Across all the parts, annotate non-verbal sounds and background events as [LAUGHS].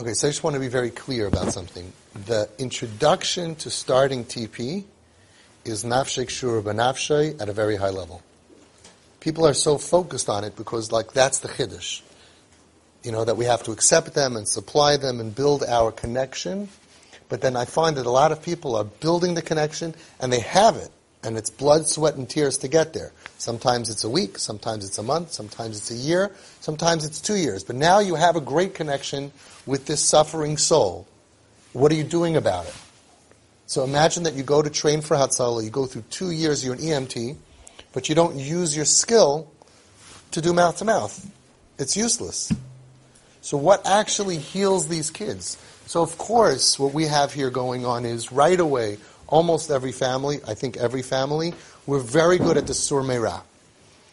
Okay, so I just want to be very clear about something. The introduction to starting TP is nafshek shur benafshay at a very high level. People are so focused on it because, like, that's the chiddush. You know, that we have to accept them and supply them and build our connection. But then I find that a lot of people are building the connection and they have it. And it's blood, sweat, and tears to get there. Sometimes it's a week, sometimes it's a month, sometimes it's a year, sometimes it's two years. But now you have a great connection with this suffering soul. What are you doing about it? So imagine that you go to train for Hatzalah, you go through two years, you're an EMT, but you don't use your skill to do mouth to mouth. It's useless. So what actually heals these kids? So of course, what we have here going on is right away, almost every family, I think every family, we're very good at the sur meirah.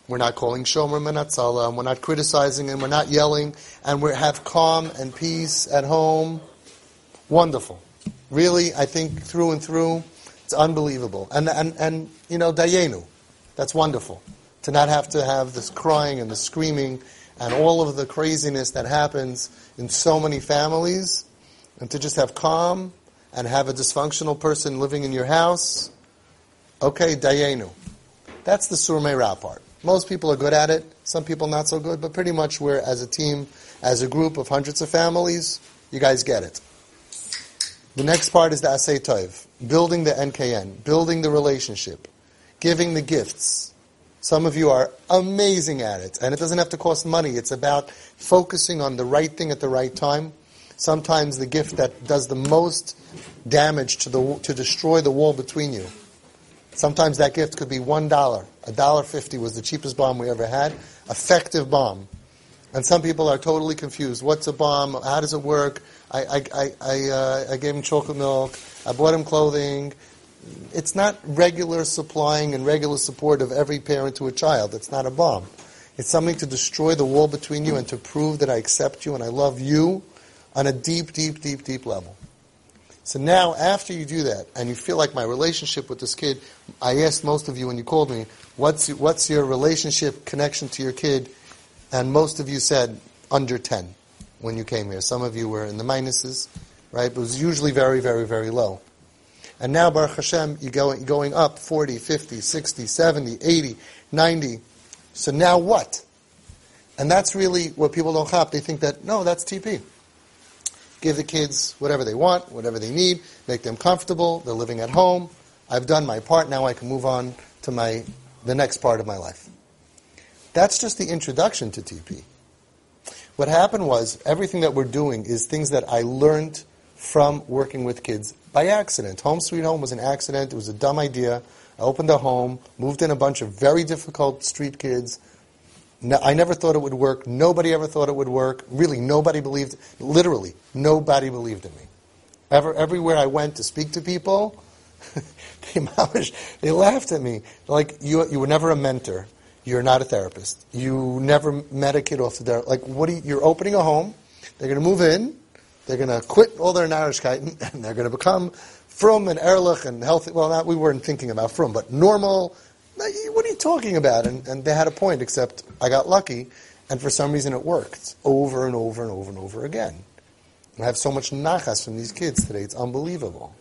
We're not calling shomer menatzala, and we're not criticizing, and we're not yelling, and we have calm and peace at home. Wonderful. Really, I think through and through, it's unbelievable. And, and, and you know, dayenu, that's wonderful. To not have to have this crying and the screaming and all of the craziness that happens in so many families, and to just have calm and have a dysfunctional person living in your house. Okay, dayenu. That's the sur meirah part. Most people are good at it, some people not so good, but pretty much we're, as a team, as a group of hundreds of families, you guys get it. The next part is the Asay Tov, building the NKN, building the relationship, giving the gifts. Some of you are amazing at it, and it doesn't have to cost money. It's about focusing on the right thing at the right time. Sometimes the gift that does the most damage to the to destroy the wall between you Sometimes that gift could be one dollar. A dollar fifty was the cheapest bomb we ever had. Effective bomb. And some people are totally confused. What's a bomb? How does it work? I, I, I, I, uh, I gave him chocolate milk. I bought him clothing. It's not regular supplying and regular support of every parent to a child. It's not a bomb. It's something to destroy the wall between you and to prove that I accept you and I love you on a deep, deep, deep, deep level. So now, after you do that, and you feel like my relationship with this kid, I asked most of you when you called me, what's, what's your relationship connection to your kid? And most of you said under 10 when you came here. Some of you were in the minuses, right? It was usually very, very, very low. And now, Baruch Hashem, you're going, going up 40, 50, 60, 70, 80, 90. So now what? And that's really what people don't have. They think that, no, that's TP give the kids whatever they want, whatever they need, make them comfortable, they're living at home. I've done my part, now I can move on to my the next part of my life. That's just the introduction to TP. What happened was everything that we're doing is things that I learned from working with kids by accident. Home Sweet Home was an accident. It was a dumb idea. I opened a home, moved in a bunch of very difficult street kids, no, I never thought it would work. Nobody ever thought it would work. Really, nobody believed. Literally, nobody believed in me. Ever, everywhere I went to speak to people, [LAUGHS] they, they laughed at me. Like you, you were never a mentor. You're not a therapist. You never met a kid off the door. Like what? You, you're opening a home. They're going to move in. They're going to quit all their Narishkeiten, [LAUGHS] and they're going to become frum and ehrlich and healthy. Well, not, we weren't thinking about frum, but normal what are you talking about? And, and they had a point, except I got lucky, and for some reason it worked over and over and over and over again. I have so much nachas from these kids today. It's unbelievable.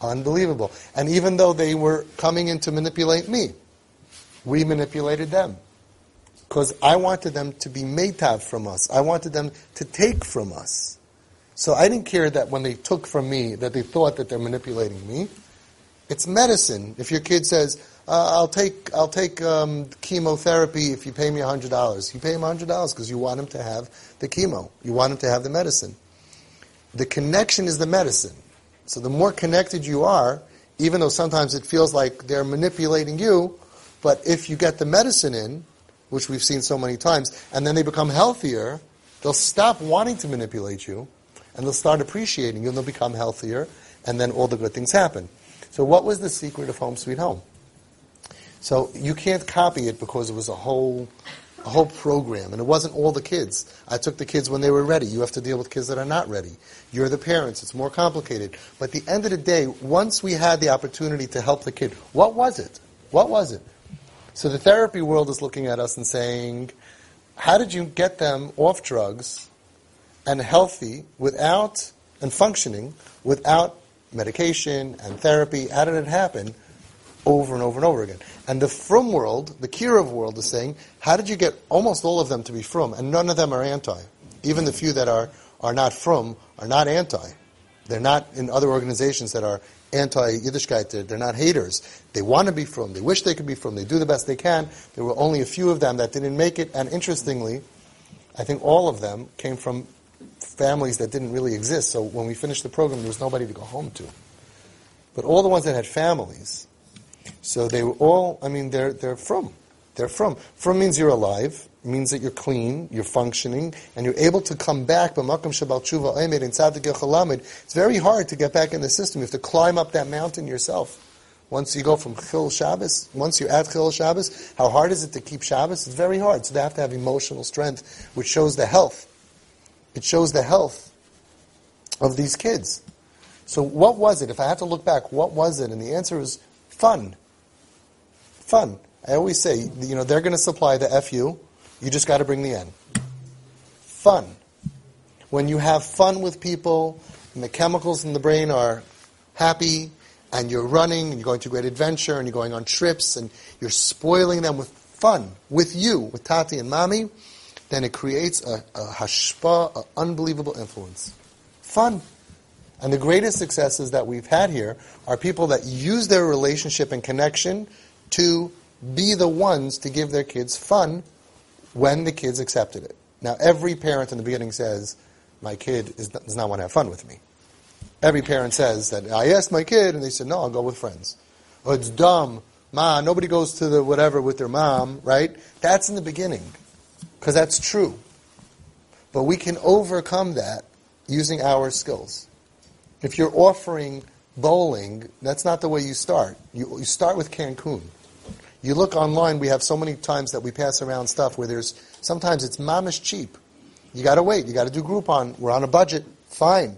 Unbelievable. And even though they were coming in to manipulate me, we manipulated them. Because I wanted them to be metav from us. I wanted them to take from us. So I didn't care that when they took from me, that they thought that they're manipulating me. It's medicine. If your kid says, uh, I'll take I'll take um, chemotherapy if you pay me hundred dollars. You pay him hundred dollars because you want him to have the chemo. You want him to have the medicine. The connection is the medicine. So the more connected you are, even though sometimes it feels like they're manipulating you, but if you get the medicine in, which we've seen so many times, and then they become healthier, they'll stop wanting to manipulate you, and they'll start appreciating you, and they'll become healthier, and then all the good things happen. So what was the secret of Home Sweet Home? So you can't copy it because it was a whole, a whole program, and it wasn't all the kids. I took the kids when they were ready. You have to deal with kids that are not ready. You're the parents. It's more complicated. But at the end of the day, once we had the opportunity to help the kid, what was it? What was it? So the therapy world is looking at us and saying, how did you get them off drugs and healthy without and functioning without medication and therapy. How did it happen? Over and over and over again. And the frum world, the Kiruv world, is saying, how did you get almost all of them to be frum? And none of them are anti. Even the few that are, are not frum are not anti. They're not in other organizations that are anti-Yiddishkeit. They're not haters. They want to be frum. They wish they could be frum. They do the best they can. There were only a few of them that didn't make it. And interestingly, I think all of them came from families that didn't really exist. So when we finished the program, there was nobody to go home to. But all the ones that had families, so they were all, I mean, they're, they're frum. They're frum. Frum means you're alive. Means that you're clean, you're functioning, and you're able to come back. But Makam Shabal Tshuva Aymed and Tzadik Chalamed, it's very hard to get back in the system. You have to climb up that mountain yourself. Once you go from Chil Shabbos, once you're at Chil Shabbos, how hard is it to keep Shabbos? It's very hard. So they have to have emotional strength, which shows the health it shows the health of these kids. So what was it? If I had to look back, what was it? And the answer is fun. Fun. I always say, you know, they're going to supply the FU. You just got to bring the N. Fun. When you have fun with people, and the chemicals in the brain are happy, and you're running, and you're going to great adventure, and you're going on trips, and you're spoiling them with fun, with you, with Tati and Mommy, then it creates a, a hashpa, an unbelievable influence. Fun. And the greatest successes that we've had here are people that use their relationship and connection to be the ones to give their kids fun when the kids accepted it. Now, every parent in the beginning says, my kid is, does not want to have fun with me. Every parent says that, ah, I asked my kid, and they said, no, I'll go with friends. Oh, it's dumb. Ma, nobody goes to the whatever with their mom, right? That's in the beginning because that's true. But we can overcome that using our skills. If you're offering bowling, that's not the way you start. You, you start with Cancun. You look online, we have so many times that we pass around stuff where there's, sometimes it's mamish cheap. You gotta wait, you gotta do Groupon, we're on a budget, fine.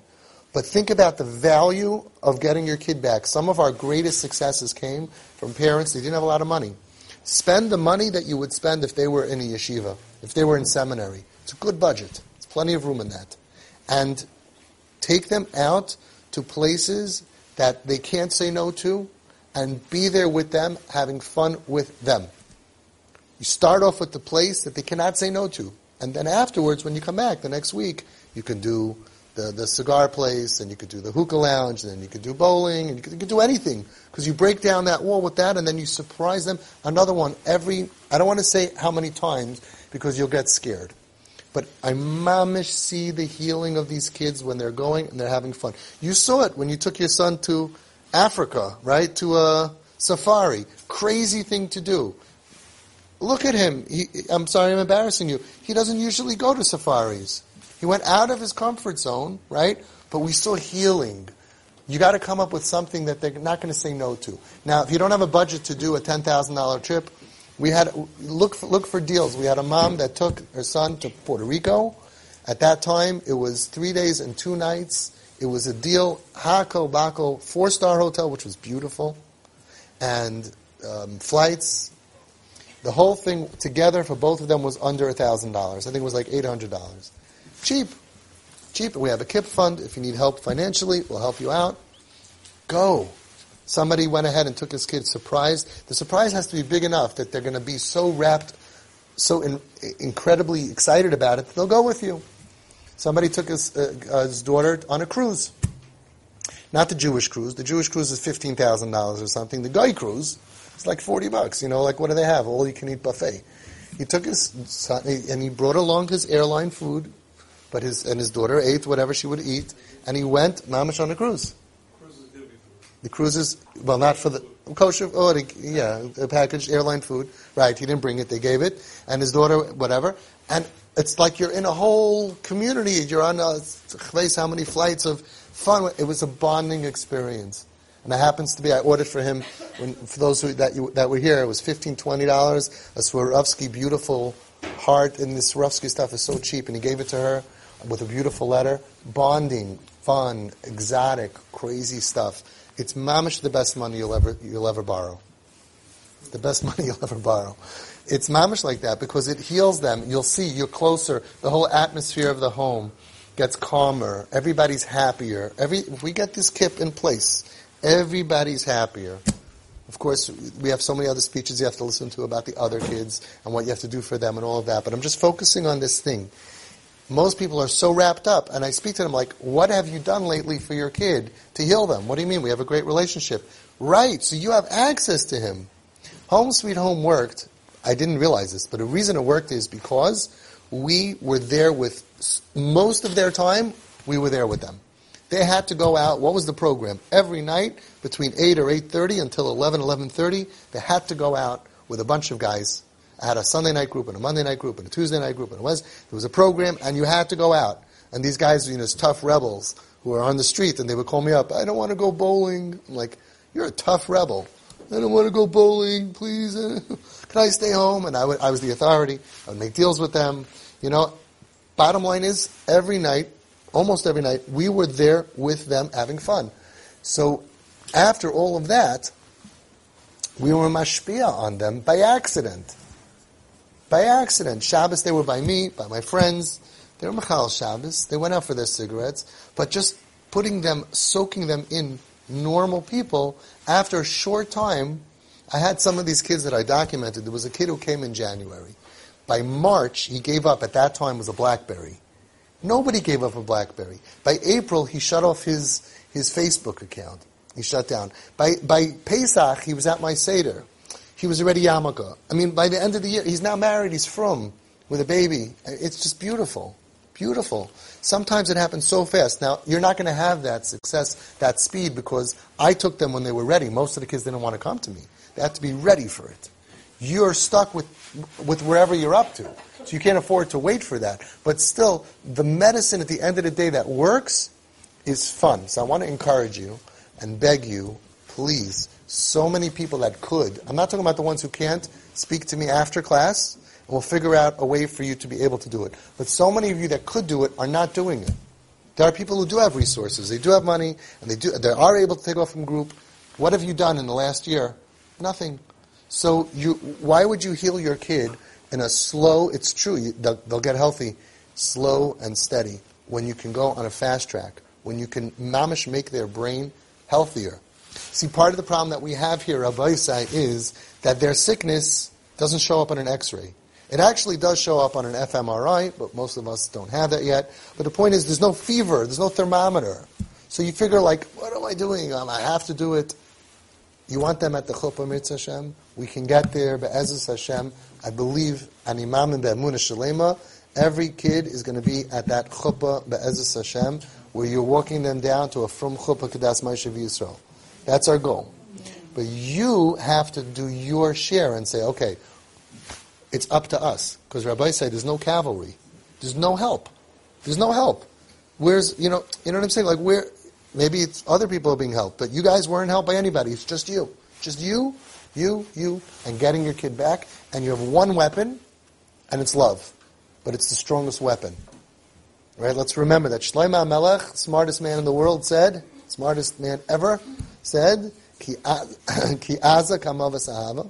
But think about the value of getting your kid back. Some of our greatest successes came from parents, they didn't have a lot of money. Spend the money that you would spend if they were in a yeshiva if they were in seminary. It's a good budget. There's plenty of room in that. And take them out to places that they can't say no to and be there with them, having fun with them. You start off with the place that they cannot say no to. And then afterwards, when you come back the next week, you can do the, the cigar place, and you could do the hookah lounge, and then you could do bowling, and you could, you could do anything. Because you break down that wall with that, and then you surprise them. Another one every, I don't want to say how many times, because you'll get scared. But I mamish see the healing of these kids when they're going and they're having fun. You saw it when you took your son to Africa, right? To a safari. Crazy thing to do. Look at him. He, I'm sorry I'm embarrassing you. He doesn't usually go to safaris. He went out of his comfort zone, right? But we saw healing. You got to come up with something that they're not going to say no to. Now, if you don't have a budget to do a $10,000 trip, we had look for, look for deals. We had a mom that took her son to Puerto Rico. At that time, it was three days and two nights. It was a deal, Hako Bako, four star hotel, which was beautiful, and um, flights. The whole thing together for both of them was under thousand dollars. I think it was like eight hundred dollars. Cheap, cheap. We have a KIP fund. If you need help financially, we'll help you out. Go. Somebody went ahead and took his kid surprised. The surprise has to be big enough that they're going to be so wrapped, so in, incredibly excited about it, they'll go with you. Somebody took his, uh, his daughter on a cruise. Not the Jewish cruise. The Jewish cruise is fifteen thousand dollars or something. The guy cruise is like forty bucks. You know, like what do they have? All you can eat buffet. He took his son and he brought along his airline food, but his and his daughter ate whatever she would eat, and he went mamish on a cruise. The cruises, well, not for the kosher, oh, yeah, a packaged airline food. Right, he didn't bring it, they gave it. And his daughter, whatever. And it's like you're in a whole community. You're on a, place how many flights of fun. It was a bonding experience. And it happens to be, I ordered for him, when, for those who, that, you, that were here, it was $15, $20. A Swarovski beautiful heart, and this Swarovski stuff is so cheap. And he gave it to her with a beautiful letter. Bonding, fun, exotic, crazy stuff. It's mamish the best money you'll ever you'll ever borrow. The best [LAUGHS] money you'll ever borrow. It's mamish like that because it heals them. You'll see you're closer. The whole atmosphere of the home gets calmer, everybody's happier. Every, if we get this kip in place, everybody's happier. Of course, we have so many other speeches you have to listen to about the other kids and what you have to do for them and all of that, but I'm just focusing on this thing. Most people are so wrapped up, and I speak to them like, what have you done lately for your kid to heal them? What do you mean? We have a great relationship. Right, so you have access to him. Home Sweet Home worked. I didn't realize this, but the reason it worked is because we were there with most of their time, we were there with them. They had to go out. What was the program? Every night between 8 or 8.30 until 11, 11.30, they had to go out with a bunch of guys. I had a Sunday night group and a Monday night group and a Tuesday night group and a Wednesday. There was a program and you had to go out. And these guys, you know, tough rebels who are on the street and they would call me up. I don't want to go bowling. I'm like, you're a tough rebel. I don't want to go bowling, please. [LAUGHS] Can I stay home? And I, would, I was the authority. I would make deals with them. You know, bottom line is, every night, almost every night, we were there with them having fun. So after all of that, we were mashpia on them by accident. By accident. Shabbos, they were by me, by my friends. They were Michal Shabbos. They went out for their cigarettes. But just putting them, soaking them in normal people, after a short time, I had some of these kids that I documented. There was a kid who came in January. By March, he gave up. At that time, was a BlackBerry. Nobody gave up a BlackBerry. By April, he shut off his, his Facebook account. He shut down. By, by Pesach, he was at my Seder. He was already Yarmulke. I mean, by the end of the year, he's now married, he's frum, with a baby. It's just beautiful. Beautiful. Sometimes it happens so fast. Now, you're not going to have that success, that speed, because I took them when they were ready. Most of the kids didn't want to come to me. They had to be ready for it. You're stuck with, with wherever you're up to. So you can't afford to wait for that. But still, the medicine at the end of the day that works is fun. So I want to encourage you and beg you, please, so many people that could, I'm not talking about the ones who can't, speak to me after class and we'll figure out a way for you to be able to do it. But so many of you that could do it are not doing it. There are people who do have resources, they do have money, and they do they are able to take off from group. What have you done in the last year? Nothing. So you, why would you heal your kid in a slow? It's true, you, they'll, they'll get healthy, slow and steady. When you can go on a fast track, when you can mamish make their brain healthier. See, part of the problem that we have here, Rabbi is that their sickness doesn't show up on an X-ray. It actually does show up on an fMRI, but most of us don't have that yet. But the point is, there's no fever, there's no thermometer. So you figure, like, what am I doing? Um, I have to do it. You want them at the Chuppah Mitzvah Hashem? We can get there, but Be'ezus Hashem. I believe, Ani Maamin and Be'emunah Shalema, every kid is going to be at that Chuppah Be'ezus Hashem, where you're walking them down to a Frum Chuppah Kedas Moshe Yisrael. That's our goal. But you have to do your share and say, okay, it's up to us. Because Rabbi said there's no cavalry. There's no help. There's no help. Where's, you know, you know what I'm saying? Like where, maybe it's other people are being helped, but you guys weren't helped by anybody. It's just you. Just you, you, you, and getting your kid back. And you have one weapon, and it's love. But it's the strongest weapon. Right? Let's remember that Shlomo Melech, smartest man in the world, said, smartest man ever, said, Ki [CLEARS THROAT] aza kamavas ahava,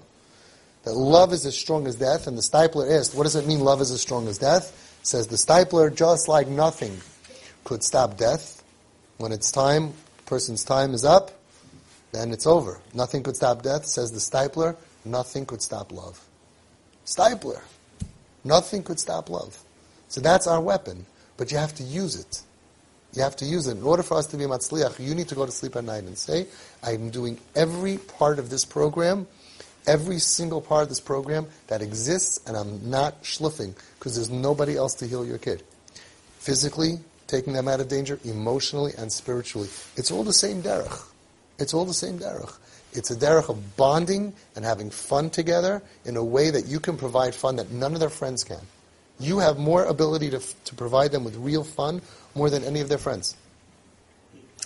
that love is as strong as death. And the Steipler asked, what does it mean love is as strong as death? Says the Steipler, just like nothing could stop death. When it's time, person's time is up, then it's over. Nothing could stop death, says the Steipler. Nothing could stop love. Steipler. Nothing could stop love. So that's our weapon. But you have to use it. You have to use it. In order for us to be matzliach, you need to go to sleep at night and say, I'm doing every part of this program every single part of this program that exists, and I'm not schluffing because there's nobody else to heal your kid. Physically, taking them out of danger, emotionally and spiritually. It's all the same derech. It's all the same derech. It's a derech of bonding and having fun together in a way that you can provide fun that none of their friends can. You have more ability to, to provide them with real fun more than any of their friends.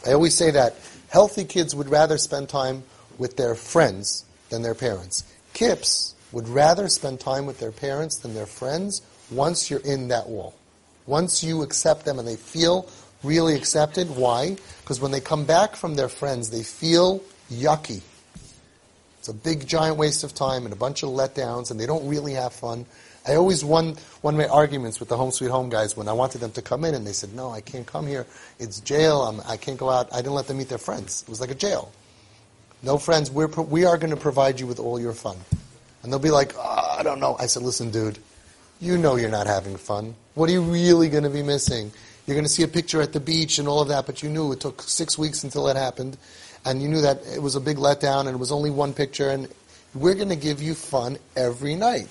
I always say that healthy kids would rather spend time with their friends than their parents. Kips would rather spend time with their parents than their friends once you're in that wall. Once you accept them and they feel really accepted. Why? Because when they come back from their friends, they feel yucky. It's a big, giant waste of time and a bunch of letdowns, and they don't really have fun. I always won, my arguments with the Home Sweet Home guys when I wanted them to come in, and they said, no, I can't come here. It's jail. I'm, I can't go out. I didn't let them meet their friends. It was like a jail. No friends. We're, we are going to provide you with all your fun. And they'll be like, oh, I don't know. I said, listen, dude, you know you're not having fun. What are you really going to be missing? You're going to see a picture at the beach and all of that, but you knew it took six weeks until it happened, and you knew that it was a big letdown and it was only one picture, and we're going to give you fun every night.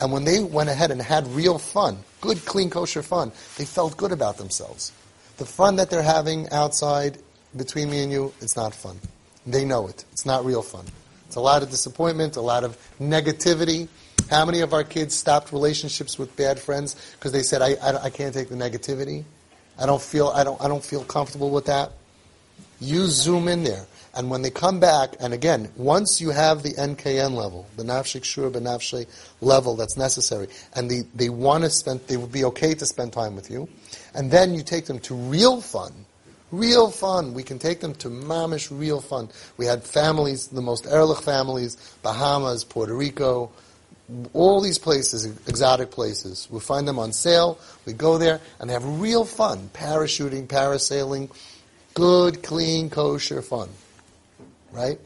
And when they went ahead and had real fun, good, clean, kosher fun, they felt good about themselves. The fun that they're having outside between me and you, it's not fun. They know it. It's not real fun. It's a lot of disappointment, a lot of negativity. How many of our kids stopped relationships with bad friends because they said, I, I, I, can't take the negativity. I don't feel, I don't, I don't feel comfortable with that. You zoom in there. And when they come back, and again, once you have the NKN level, the nafshik shur benafshe level that's necessary, and they, they want to spend, they would be okay to spend time with you, and then you take them to real fun, real fun. We can take them to mamish real fun. We had families, the most Erlich families, Bahamas, Puerto Rico, all these places, exotic places. We find them on sale. We go there and have real fun, parachuting, parasailing, good, clean, kosher fun right?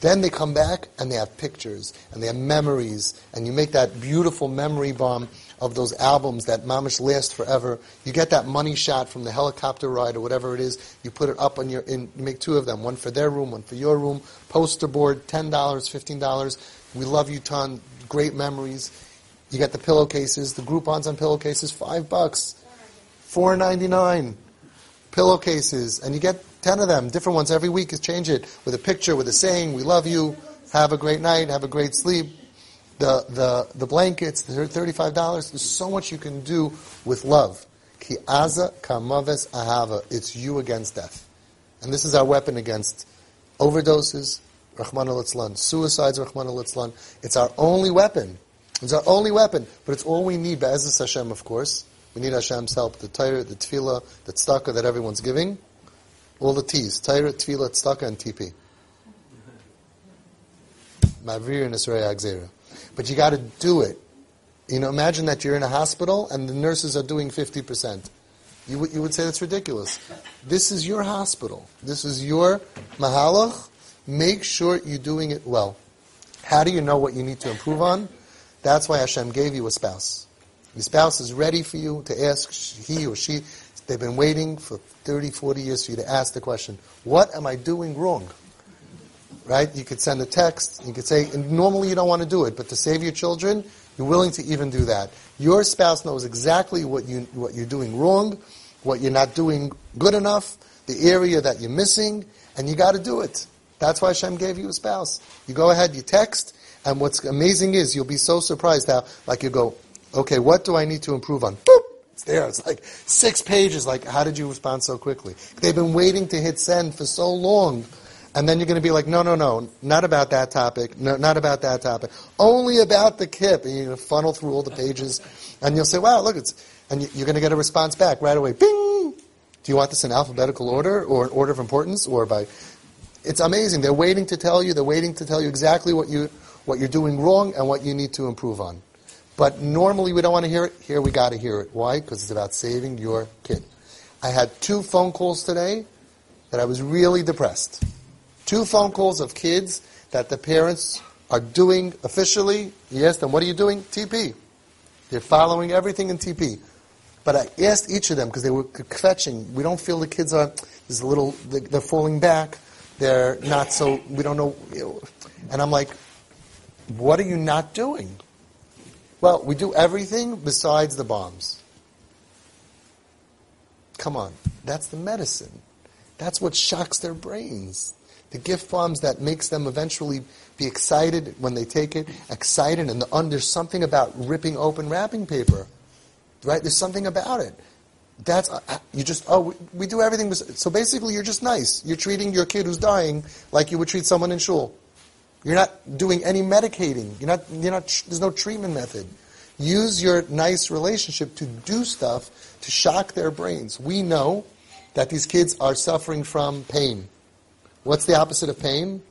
Then they come back and they have pictures and they have memories, and you make that beautiful memory bomb of those albums that mamish last forever. You get that money shot from the helicopter ride or whatever it is. You put it up on your, in, you make two of them, one for their room, one for your room. Poster board, ten dollars, fifteen dollars. We love you ton. Great memories. You get the pillowcases, the Groupons on pillowcases, five bucks, four ninety nine. Pillowcases, and you get 10 of them, different ones every week, is change it with a picture, with a saying, we love you, have a great night, have a great sleep. The, the, the blankets, the $35, there's so much you can do with love. Ki aza kamaves ahava. It's you against death. And this is our weapon against overdoses, Rahman al suicides, Rahman al It's our only weapon. It's our only weapon, but it's all we need, Be'ezus Hashem, of course. We need Hashem's help, the Torah, the Tefillah, the Tzedakah that everyone's giving. All the T's. Torah, Tefillah, Tzedakah, and TP. Mavir and Israel But you got to do it. You know, imagine that you're in a hospital and the nurses are doing 50%. You, w- you would say that's ridiculous. This is your hospital. This is your mahalach. Make sure you're doing it well. How do you know what you need to improve on? That's why Hashem gave you a spouse. Your spouse is ready for you to ask he or she. They've been waiting for 30, 40 years for you to ask the question, what am I doing wrong? Right? You could send a text. You could say, and normally you don't want to do it, but to save your children, you're willing to even do that. Your spouse knows exactly what, you, what you're doing wrong, what you're not doing good enough, the area that you're missing, and you got to do it. That's why Hashem gave you a spouse. You go ahead, you text, and what's amazing is you'll be so surprised how, like you go, okay, what do I need to improve on? It's there. It's like six pages. Like, how did you respond so quickly? They've been waiting to hit send for so long. And then you're going to be like, no, no, no, not about that topic, no, not about that topic, only about the kip. And you're going to funnel through all the pages, and you'll say, wow, look, it's, and you're going to get a response back right away. Bing! Do you want this in alphabetical order or in order of importance or by? It's amazing. They're waiting to tell you. They're waiting to tell you exactly what you what you're doing wrong and what you need to improve on. But normally we don't want to hear it. Here we got to hear it. Why? Because it's about saving your kid. I had two phone calls today that I was really depressed. Two phone calls of kids that the parents are doing officially. Yes, then what are you doing? TP. They're following everything in TP. But I asked each of them because they were fetching. We don't feel the kids are. There's a little. They're falling back. They're not so. We don't know. And I'm like, what are you not doing? Well, we do everything besides the bombs. Come on. That's the medicine. That's what shocks their brains. The gift bombs that makes them eventually be excited when they take it, excited, and the, there's something about ripping open wrapping paper, right? There's something about it. That's uh, uh you just oh we, we do everything. So basically, you're just nice. You're treating your kid who's dying like you would treat someone in shul. You're not doing any medicating. You're not, you're not, there's no treatment method. Use your nice relationship to do stuff to shock their brains. We know that these kids are suffering from pain. What's the opposite of pain?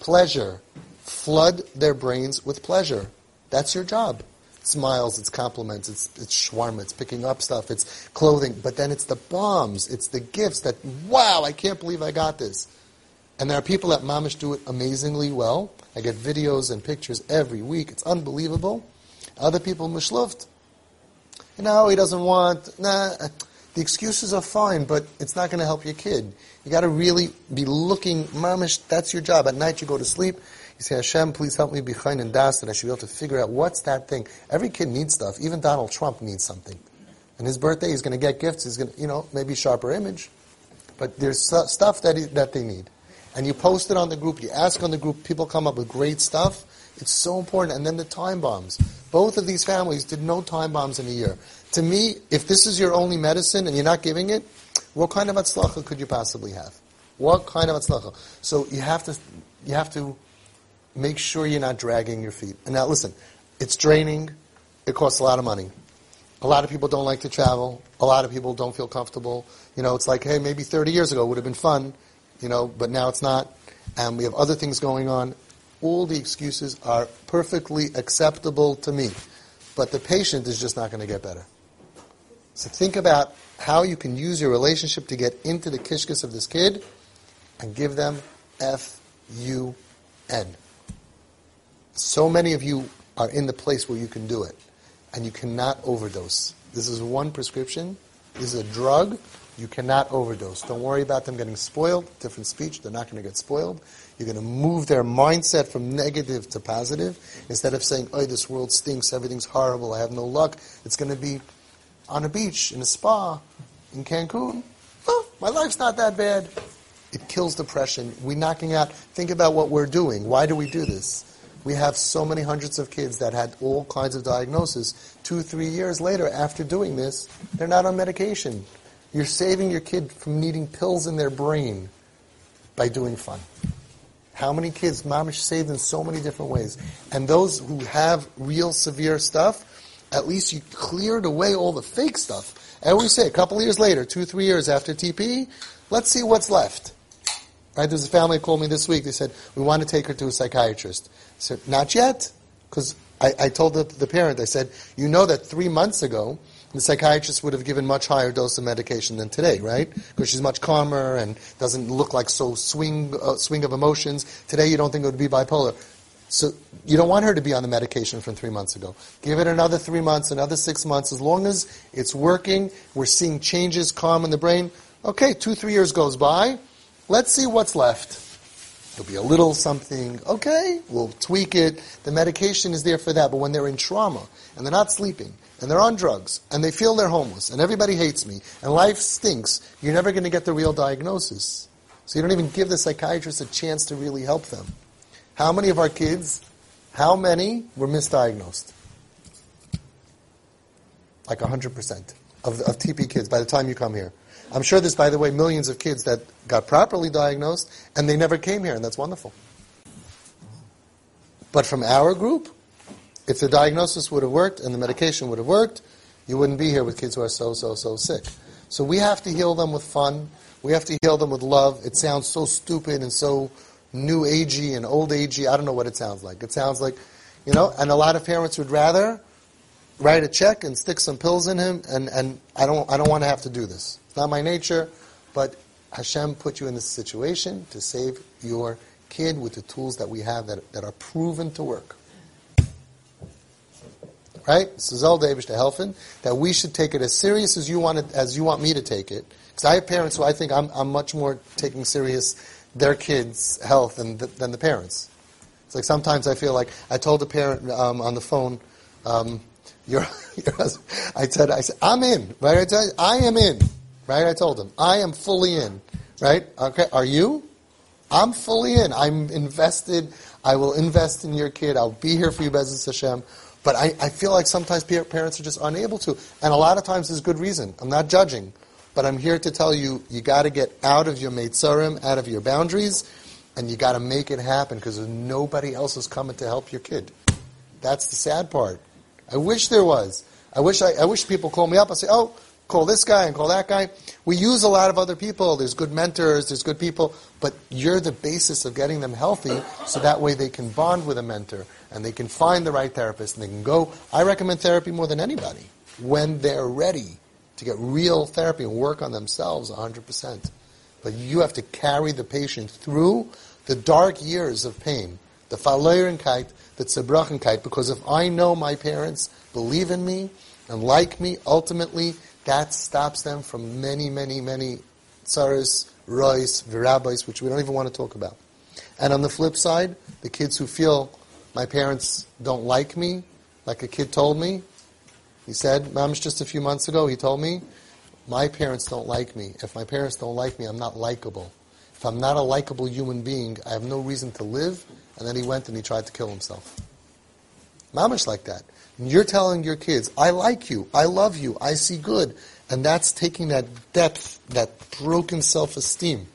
Pleasure. Flood their brains with pleasure. That's your job. smiles, it's compliments, it's, it's shawarma, it's picking up stuff, it's clothing, but then it's the bombs, it's the gifts that, wow, I can't believe I got this. And there are people that mamish do it amazingly well. I get videos and pictures every week. It's unbelievable. Other people mishluft. No, he doesn't want. Nah, the excuses are fine, but it's not going to help your kid. You got to really be looking, mamish. That's your job. At night, you go to sleep. You say, Hashem, please help me be chayin and das, that I should be able to figure out what's that thing. Every kid needs stuff. Even Donald Trump needs something. And his birthday, he's going to get gifts. He's going to, you know, maybe sharper image, but there's stuff that he, that they need and you post it on the group, you ask on the group, people come up with great stuff. It's so important. And then the time bombs. Both of these families did no time bombs in a year. To me, if this is your only medicine and you're not giving it, what kind of atzlacha could you possibly have? What kind of atzlacha? So you have to, you have to make sure you're not dragging your feet. And now listen, it's draining. It costs a lot of money. A lot of people don't like to travel. A lot of people don't feel comfortable. You know, it's like, hey, maybe 30 years ago would have been fun you know, but now it's not, and we have other things going on. All the excuses are perfectly acceptable to me, but the patient is just not going to get better. So think about how you can use your relationship to get into the kishkas of this kid and give them F U N. So many of you are in the place where you can do it, and you cannot overdose. This is one prescription. This is a drug you cannot overdose. Don't worry about them getting spoiled. Different speech. They're not going to get spoiled. You're going to move their mindset from negative to positive. Instead of saying, oh, this world stinks, everything's horrible, I have no luck, it's going to be on a beach, in a spa, in Cancun. Oh, my life's not that bad. It kills depression. We're knocking out. Think about what we're doing. Why do we do this? We have so many hundreds of kids that had all kinds of diagnoses. Two, three years later, after doing this, they're not on medication. You're saving your kid from needing pills in their brain by doing fun. How many kids mamish saved in so many different ways? And those who have real severe stuff, at least you cleared away all the fake stuff. And we say, a couple years later, two, three years after TP, let's see what's left. Right? There's a family called me this week. They said, we want to take her to a psychiatrist. I said, not yet. Because I, I, told the, the parent, I said, you know that three months ago, the psychiatrist would have given much higher dose of medication than today, right? Because she's much calmer and doesn't look like so swing uh, swing of emotions. Today, you don't think it would be bipolar. So you don't want her to be on the medication from three months ago. Give it another three months, another six months. As long as it's working, we're seeing changes, calm in the brain. Okay, two, three years goes by. Let's see what's left. There'll be a little something. Okay, we'll tweak it. The medication is there for that. But when they're in trauma and they're not sleeping and they're on drugs, and they feel they're homeless, and everybody hates me, and life stinks, you're never going to get the real diagnosis. So you don't even give the psychiatrist a chance to really help them. How many of our kids, how many were misdiagnosed? Like 100% of, of TP kids by the time you come here. I'm sure there's, by the way, millions of kids that got properly diagnosed and they never came here, and that's wonderful. But from our group, if the diagnosis would have worked and the medication would have worked, you wouldn't be here with kids who are so, so, so sick. So we have to heal them with fun. We have to heal them with love. It sounds so stupid and so new agey and old agey. I don't know what it sounds like. It sounds like, you know, and a lot of parents would rather write a check and stick some pills in him, and, and I don't I don't want to have to do this. It's not my nature, but Hashem put you in this situation to save your kid with the tools that we have that, that are proven to work right? This is all Davish to helping that we should take it as serious as you want it, as you want me to take it. Because I have parents who I think I'm, I'm much more taking serious their kids' health than the, than the parents. It's like sometimes I feel like I told a parent um, on the phone, um, [LAUGHS] your, your husband, I said, I said, I'm in, right? I, you, I am in, right? I told him, I am fully in, right? Okay, are you? I'm fully in. I'm invested. I will invest in your kid. I'll be here for you, Bezos Hashem. But I, I feel like sometimes parents are just unable to. And a lot of times there's good reason. I'm not judging. But I'm here to tell you, you got to get out of your Meitzarim, out of your boundaries, and you got to make it happen because nobody else is coming to help your kid. That's the sad part. I wish there was. I wish I, I wish people call me up and say, oh, call this guy and call that guy. We use a lot of other people. There's good mentors, there's good people, but you're the basis of getting them healthy so that way they can bond with a mentor and they can find the right therapist and they can go. I recommend therapy more than anybody when they're ready to get real therapy and work on themselves 100%. But you have to carry the patient through the dark years of pain, the Verlorenkeit, the Zerbrochenkeit, because if I know my parents believe in me and like me, ultimately that stops them from many, many, many tsaras, rois, virabais, which we don't even want to talk about. And on the flip side, the kids who feel my parents don't like me, like a kid told me, he said, Mamish, just a few months ago, he told me, my parents don't like me. If my parents don't like me, I'm not likable. If I'm not a likable human being, I have no reason to live. And then he went and he tried to kill himself. Mamish like that. You're telling your kids, I like you, I love you, I see good. And that's taking that depth, that broken self-esteem,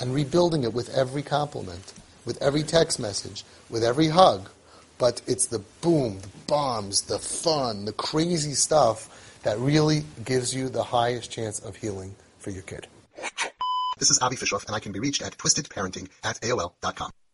and rebuilding it with every compliment, with every text message, with every hug. But it's the boom, the bombs, the fun, the crazy stuff that really gives you the highest chance of healing for your kid. This is Avi Fishoff, and I can be reached at twistedparenting at AOL.com.